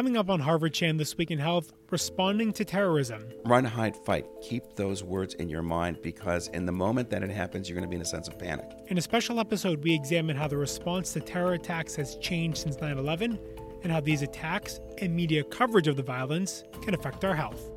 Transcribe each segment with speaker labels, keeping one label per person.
Speaker 1: Coming up on Harvard Chan This Week in Health, responding to terrorism.
Speaker 2: Run, hide, fight. Keep those words in your mind because in the moment that it happens, you're going to be in a sense of panic.
Speaker 1: In a special episode, we examine how the response to terror attacks has changed since 9 11 and how these attacks and media coverage of the violence can affect our health.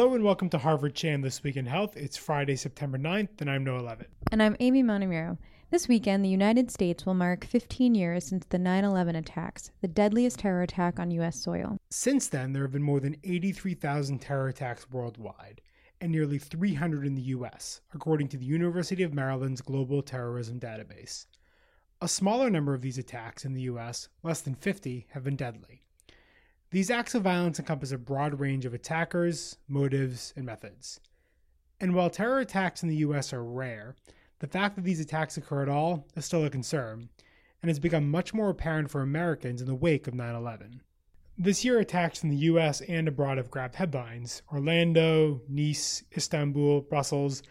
Speaker 1: Hello and welcome to Harvard Chan This Week in Health. It's Friday, September 9th, and I'm Noah Leavitt.
Speaker 3: And I'm Amy Montemuro. This weekend, the United States will mark 15 years since the 9 11 attacks, the deadliest terror attack on U.S. soil.
Speaker 1: Since then, there have been more than 83,000 terror attacks worldwide, and nearly 300 in the U.S., according to the University of Maryland's Global Terrorism Database. A smaller number of these attacks in the U.S., less than 50, have been deadly. These acts of violence encompass a broad range of attackers, motives, and methods. And while terror attacks in the US are rare, the fact that these attacks occur at all is still a concern, and has become much more apparent for Americans in the wake of 9 11. This year, attacks in the US and abroad have grabbed headlines Orlando, Nice, Istanbul, Brussels,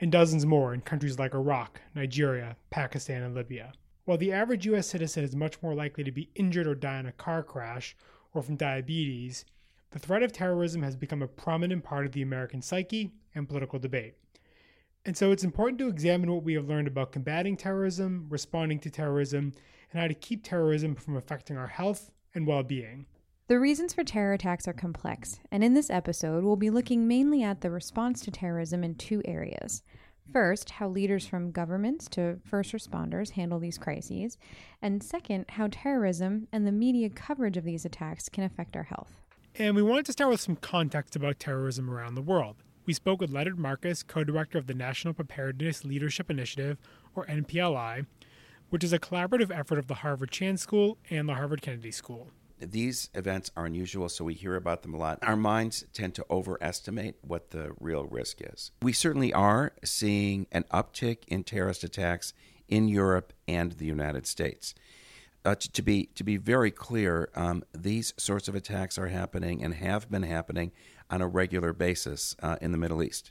Speaker 1: and dozens more in countries like Iraq, Nigeria, Pakistan, and Libya. While the average US citizen is much more likely to be injured or die in a car crash or from diabetes, the threat of terrorism has become a prominent part of the American psyche and political debate. And so it's important to examine what we have learned about combating terrorism, responding to terrorism, and how to keep terrorism from affecting our health and well being.
Speaker 3: The reasons for terror attacks are complex, and in this episode, we'll be looking mainly at the response to terrorism in two areas First, how leaders from governments to first responders handle these crises. And second, how terrorism and the media coverage of these attacks can affect our health.
Speaker 1: And we wanted to start with some context about terrorism around the world. We spoke with Leonard Marcus, co director of the National Preparedness Leadership Initiative, or NPLI, which is a collaborative effort of the Harvard Chan School and the Harvard Kennedy School
Speaker 2: these events are unusual, so we hear about them a lot. Our minds tend to overestimate what the real risk is. We certainly are seeing an uptick in terrorist attacks in Europe and the United States. Uh, to, to, be to be very clear, um, these sorts of attacks are happening and have been happening on a regular basis uh, in the Middle East.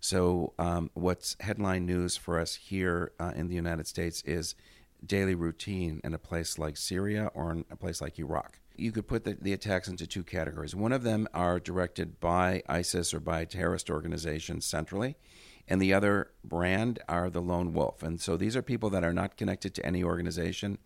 Speaker 2: So, um, what's headline news for us here uh, in the United States is daily routine in a place like Syria or in a place like Iraq you could put the, the, attacks into two categories. One of them are directed by ISIS or by terrorist organizations centrally, and the other brand are the lone wolf. And so these are people that are not connected to any organization.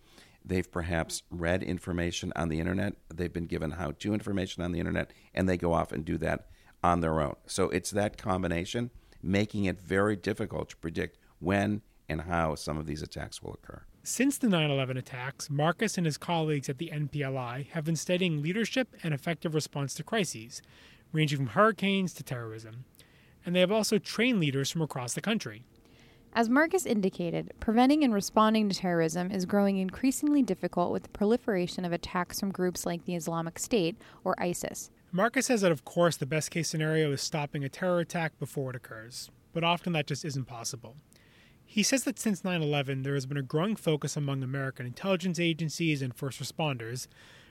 Speaker 2: They've perhaps read information on the internet, they've been given how to information on the internet, and they go off and do that on their own. So it's that combination making it very difficult to predict when and how some of these attacks will occur.
Speaker 1: Since the 9 11 attacks, Marcus and his colleagues at the NPLI have been studying leadership and effective response to crises, ranging from hurricanes to terrorism. And they have also trained leaders from across the country.
Speaker 3: As Marcus indicated, preventing and responding to terrorism is growing increasingly difficult with the proliferation of attacks from groups like the Islamic State or ISIS.
Speaker 1: Marcus says that, of course, the best case scenario is stopping a terror attack before it occurs, but often that just isn't possible. He says that since 9 11, there has been a growing focus among American intelligence agencies and first responders,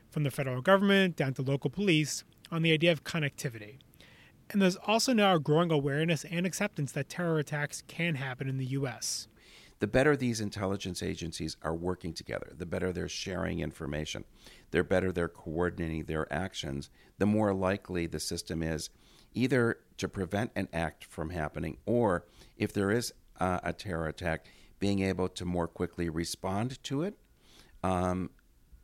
Speaker 1: from the federal government down to local police, on the idea of connectivity. And there's also now a growing awareness and acceptance that terror attacks can happen in the U.S.
Speaker 2: The better these intelligence agencies are working together, the better they're sharing information, the better they're coordinating their actions, the more likely the system is either to prevent an act from happening or if there is uh, a terror attack, being able to more quickly respond to it, um,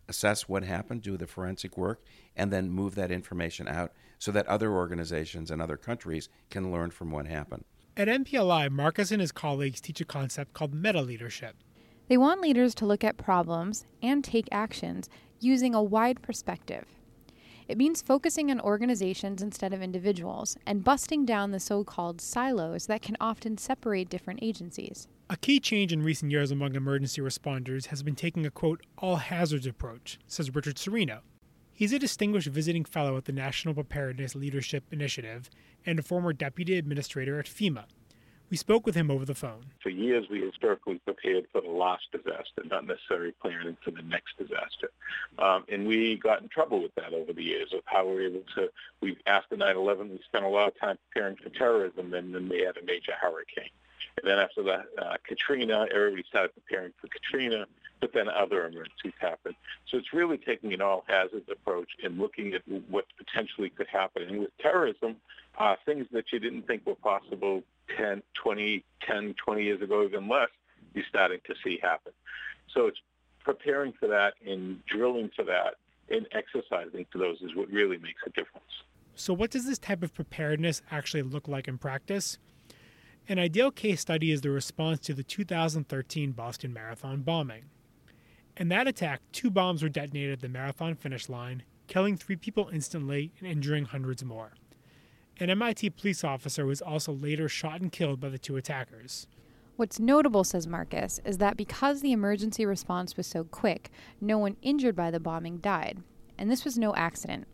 Speaker 2: assess what happened, do the forensic work, and then move that information out so that other organizations and other countries can learn from what happened.
Speaker 1: At NPLI, Marcus and his colleagues teach a concept called meta leadership.
Speaker 3: They want leaders to look at problems and take actions using a wide perspective. It means focusing on organizations instead of individuals and busting down the so called silos that can often separate different agencies.
Speaker 1: A key change in recent years among emergency responders has been taking a quote, all hazards approach, says Richard Serino. He's a distinguished visiting fellow at the National Preparedness Leadership Initiative and a former deputy administrator at FEMA, We spoke with him over the phone.
Speaker 4: For years, we historically prepared for the last disaster, not necessarily planning for the next disaster. Um, and we got in trouble with that over the years of how we were able to, we, after 9-11, we spent a lot of time preparing for terrorism, and then we had a major hurricane. And then after that, uh, Katrina, everybody started preparing for Katrina, but then other emergencies happened. So it's really taking an all hazards approach and looking at what potentially could happen. And with terrorism, uh, things that you didn't think were possible 10, 20, 10, 20 years ago, even less, you're starting to see happen. So it's preparing for that and drilling for that and exercising for those is what really makes a difference.
Speaker 1: So, what does this type of preparedness actually look like in practice? An ideal case study is the response to the 2013 Boston Marathon bombing. In that attack, two bombs were detonated at the marathon finish line, killing three people instantly and injuring hundreds more. An MIT police officer was also later shot and killed by the two attackers.
Speaker 3: What's notable, says Marcus, is that because the emergency response was so quick, no one injured by the bombing died. And this was no accident.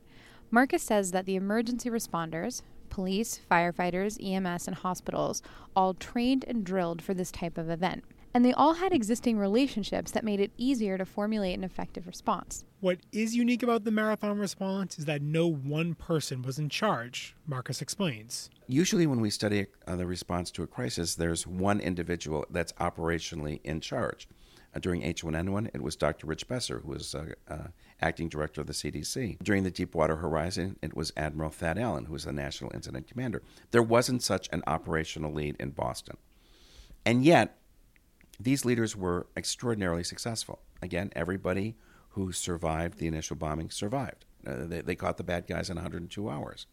Speaker 3: Marcus says that the emergency responders, police, firefighters, EMS, and hospitals, all trained and drilled for this type of event and they all had existing relationships that made it easier to formulate an effective response.
Speaker 1: What is unique about the marathon response is that no one person was in charge, Marcus explains.
Speaker 2: Usually, when we study uh, the response to a crisis, there's one individual that's operationally in charge. Uh, during H1N1, it was Dr. Rich Besser, who was uh, uh acting director of the CDC. During the Deepwater Horizon, it was Admiral Thad Allen, who was the national incident commander. There wasn't such an operational lead in Boston. And yet, these leaders were extraordinarily successful. Again, everybody who survived the initial bombing survived. Uh, they, they caught the bad guys in 102 hours.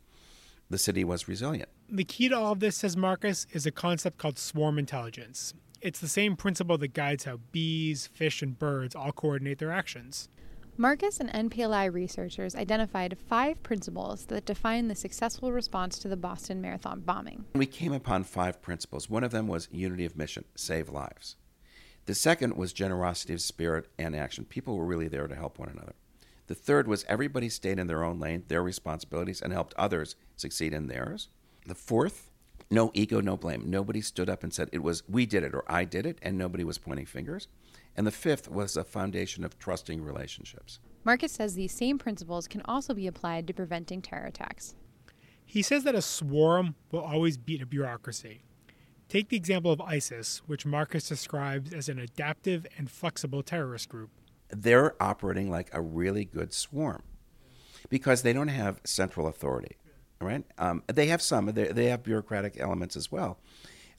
Speaker 2: The city was resilient.
Speaker 1: The key to all of this, says Marcus, is a concept called swarm intelligence. It's the same principle that guides how bees, fish, and birds all coordinate their actions.
Speaker 3: Marcus and NPLI researchers identified five principles that define the successful response to the Boston Marathon bombing.
Speaker 2: We came upon five principles. One of them was unity of mission, save lives. The second was generosity of spirit and action. People were really there to help one another. The third was everybody stayed in their own lane, their responsibilities, and helped others succeed in theirs. The fourth, no ego, no blame. Nobody stood up and said it was we did it or I did it, and nobody was pointing fingers. And the fifth was a foundation of trusting relationships.
Speaker 3: Marcus says these same principles can also be applied to preventing terror attacks.
Speaker 1: He says that a swarm will always beat a bureaucracy. Take the example of ISIS, which Marcus describes as an adaptive and flexible terrorist group.
Speaker 2: They're operating like a really good swarm because they don't have central authority, right? Um, they have some, they, they have bureaucratic elements as well,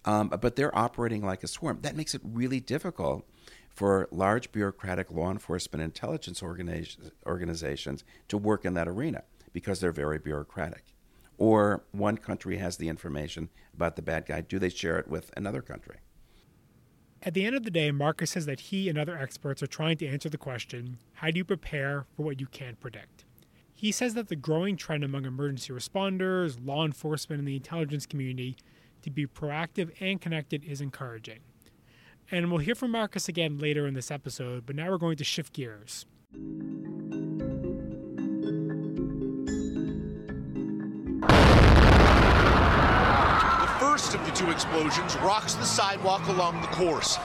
Speaker 2: um, but they're operating like a swarm. That makes it really difficult for large bureaucratic law enforcement intelligence organizations to work in that arena because they're very bureaucratic or one country has the information about the bad guy, do they share it with another country?
Speaker 1: At the end of the day, Marcus says that he and other experts are trying to answer the question how do you prepare for what you can't predict? He says that the growing trend among emergency responders, law enforcement, and the intelligence community to be proactive and connected is encouraging. And we'll hear from Marcus again later in this episode, but now we're going to shift gears.
Speaker 5: The first of the two explosions rocks the sidewalk along the course.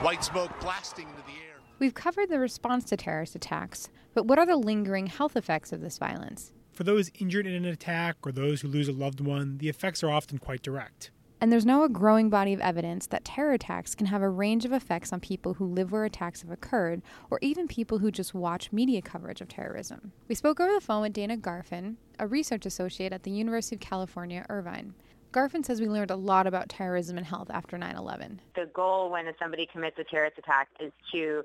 Speaker 5: White smoke blasting into the air.
Speaker 3: We've covered the response to terrorist attacks, but what are the lingering health effects of this violence?
Speaker 1: For those injured in an attack or those who lose a loved one, the effects are often quite direct.
Speaker 3: And there's now a growing body of evidence that terror attacks can have a range of effects on people who live where attacks have occurred, or even people who just watch media coverage of terrorism. We spoke over the phone with Dana Garfin, a research associate at the University of California, Irvine. Garfin says we learned a lot about terrorism and health after 9-11.
Speaker 6: The goal when somebody commits a terrorist attack is to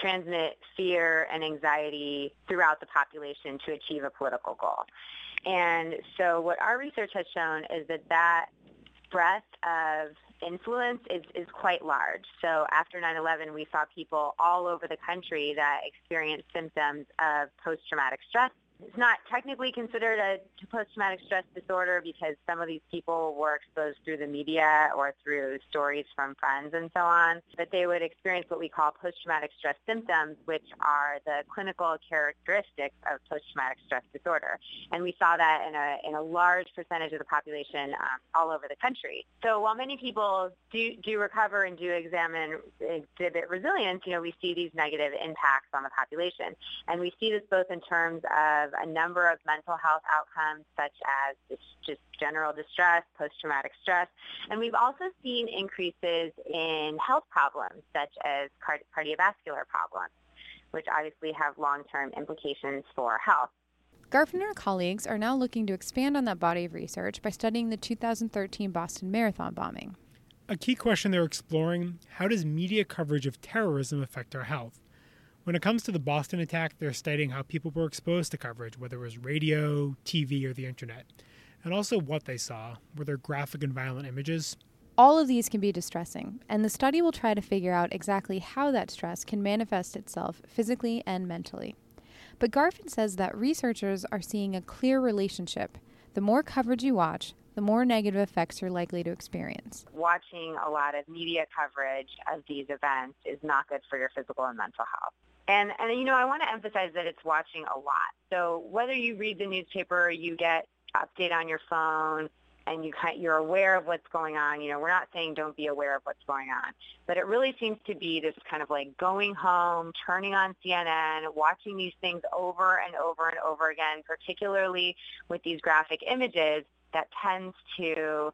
Speaker 6: transmit fear and anxiety throughout the population to achieve a political goal. And so what our research has shown is that that breadth of influence is, is quite large. So after 9-11, we saw people all over the country that experienced symptoms of post-traumatic stress It's not technically considered a post-traumatic stress disorder because some of these people were exposed through the media or through stories from friends and so on, but they would experience what we call post-traumatic stress symptoms, which are the clinical characteristics of post-traumatic stress disorder. And we saw that in a, in a large percentage of the population um, all over the country. So while many people do, do recover and do examine, exhibit resilience, you know, we see these negative impacts on the population. And we see this both in terms of a number of mental health outcomes such as just general distress, post-traumatic stress. And we've also seen increases in health problems such as card- cardiovascular problems, which obviously have long-term implications for health.
Speaker 3: Garfin her colleagues are now looking to expand on that body of research by studying the 2013 Boston Marathon bombing.
Speaker 1: A key question they're exploring how does media coverage of terrorism affect our health? When it comes to the Boston attack, they're studying how people were exposed to coverage, whether it was radio, TV, or the internet, and also what they saw. Were there graphic and violent images?
Speaker 3: All of these can be distressing, and the study will try to figure out exactly how that stress can manifest itself physically and mentally. But Garfin says that researchers are seeing a clear relationship. The more coverage you watch, the more negative effects you're likely to experience.
Speaker 6: Watching a lot of media coverage of these events is not good for your physical and mental health. And, and you know, I want to emphasize that it's watching a lot. So whether you read the newspaper, you get update on your phone, and you you're aware of what's going on. You know, we're not saying don't be aware of what's going on, but it really seems to be this kind of like going home, turning on CNN, watching these things over and over and over again, particularly with these graphic images that tends to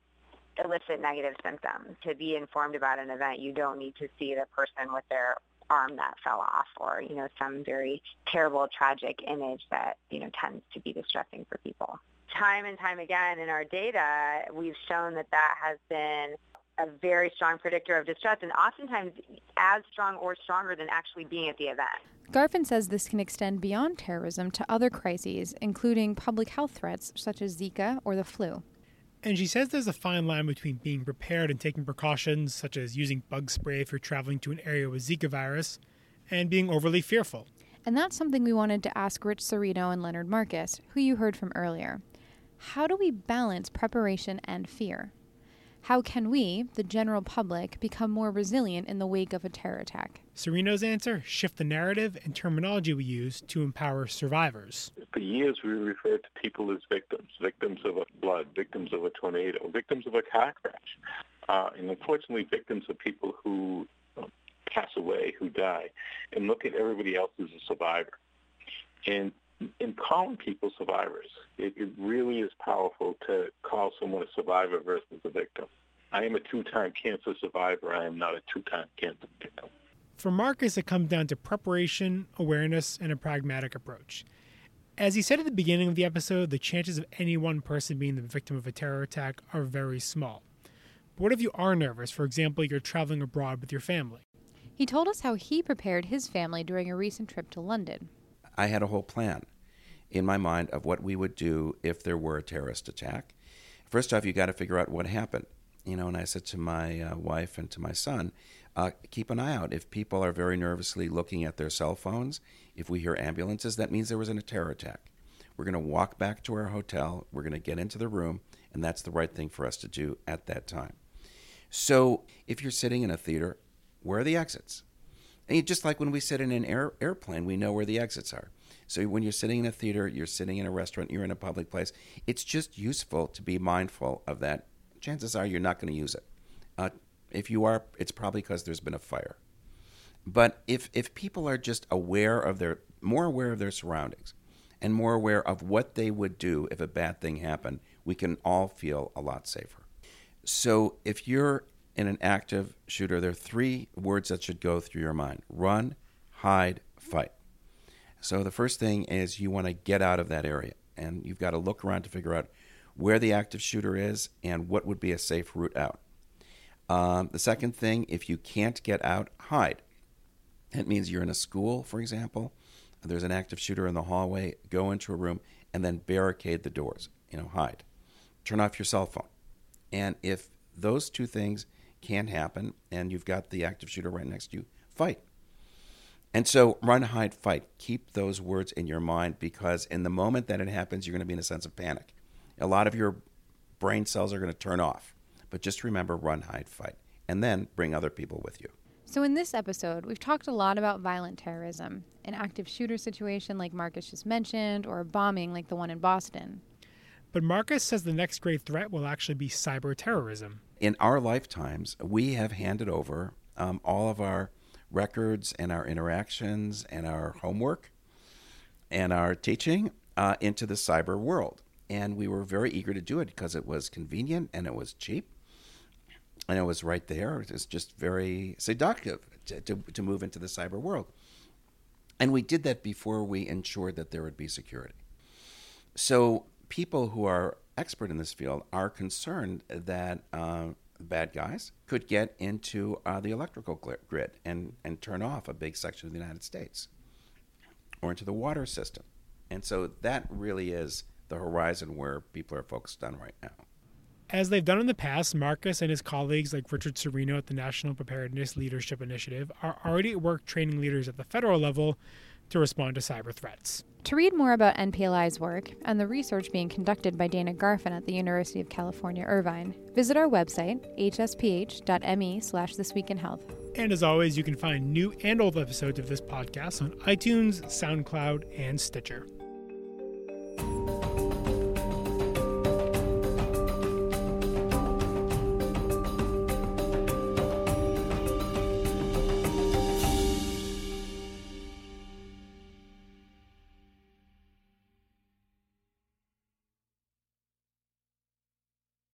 Speaker 6: elicit negative symptoms. To be informed about an event, you don't need to see the person with their arm that fell off or, you know, some very terrible, tragic image that, you know, tends to be distressing for people. Time and time again in our data, we've shown that that has been a very strong predictor of distress and oftentimes as strong or stronger than actually being at the event.
Speaker 3: Garfin says this can extend beyond terrorism to other crises, including public health threats such as Zika or the flu.
Speaker 1: And she says there's a fine line between being prepared and taking precautions, such as using bug spray if you're traveling to an area with Zika virus, and being overly fearful.
Speaker 3: And that's something we wanted to ask Rich Serino and Leonard Marcus, who you heard from earlier. How do we balance preparation and fear? How can we, the general public, become more resilient in the wake of a terror attack?
Speaker 1: Serino's answer shift the narrative and terminology we use to empower survivors.
Speaker 4: For years, we referred to people as victims victims of a flood, victims of a tornado, victims of a car crash. Uh, and unfortunately, victims of people who uh, pass away, who die, and look at everybody else as a survivor. And in calling people survivors, it, it really is powerful to call someone a survivor versus a victim. I am a two-time cancer survivor. I am not a two-time cancer victim.
Speaker 1: For Marcus, it comes down to preparation, awareness, and a pragmatic approach. As he said at the beginning of the episode, the chances of any one person being the victim of a terror attack are very small. But what if you are nervous? For example, you're traveling abroad with your family.
Speaker 3: He told us how he prepared his family during a recent trip to London.
Speaker 2: I had a whole plan in my mind of what we would do if there were a terrorist attack. First off, you got to figure out what happened. You know, and I said to my uh, wife and to my son, uh, keep an eye out. If people are very nervously looking at their cell phones, if we hear ambulances, that means there was a terror attack. We're going to walk back to our hotel. We're going to get into the room, and that's the right thing for us to do at that time. So, if you're sitting in a theater, where are the exits? And just like when we sit in an air, airplane, we know where the exits are. So when you're sitting in a theater, you're sitting in a restaurant, you're in a public place, it's just useful to be mindful of that. Chances are you're not going to use it. Uh, if you are, it's probably because there's been a fire. But if if people are just aware of their more aware of their surroundings and more aware of what they would do if a bad thing happened, we can all feel a lot safer. So if you're in an active shooter, there are three words that should go through your mind: run, hide, fight. So the first thing is you want to get out of that area, and you've got to look around to figure out where the active shooter is and what would be a safe route out. Um, the second thing, if you can't get out, hide. It means you're in a school, for example. There's an active shooter in the hallway. Go into a room and then barricade the doors. You know, hide. Turn off your cell phone. And if those two things can't happen, and you've got the active shooter right next to you, fight. And so, run, hide, fight. Keep those words in your mind because in the moment that it happens, you're going to be in a sense of panic. A lot of your brain cells are going to turn off. But just remember run, hide, fight. And then bring other people with you.
Speaker 3: So, in this episode, we've talked a lot about violent terrorism, an active shooter situation like Marcus just mentioned, or a bombing like the one in Boston.
Speaker 1: But Marcus says the next great threat will actually be cyber terrorism.
Speaker 2: In our lifetimes, we have handed over um, all of our records and our interactions and our homework and our teaching uh, into the cyber world. And we were very eager to do it because it was convenient and it was cheap and it was right there. It was just very seductive to, to, to move into the cyber world. And we did that before we ensured that there would be security. So people who are expert in this field are concerned that uh, bad guys could get into uh, the electrical grid and, and turn off a big section of the United States or into the water system. And so that really is the horizon where people are focused on right now.
Speaker 1: As they've done in the past, Marcus and his colleagues like Richard Serino at the National Preparedness Leadership Initiative are already at work training leaders at the federal level to respond to cyber threats.
Speaker 3: To read more about NPLI's work and the research being conducted by Dana Garfin at the University of California, Irvine, visit our website, hsph.me slash This Week in Health.
Speaker 1: And as always, you can find new and old episodes of this podcast on iTunes, SoundCloud, and Stitcher.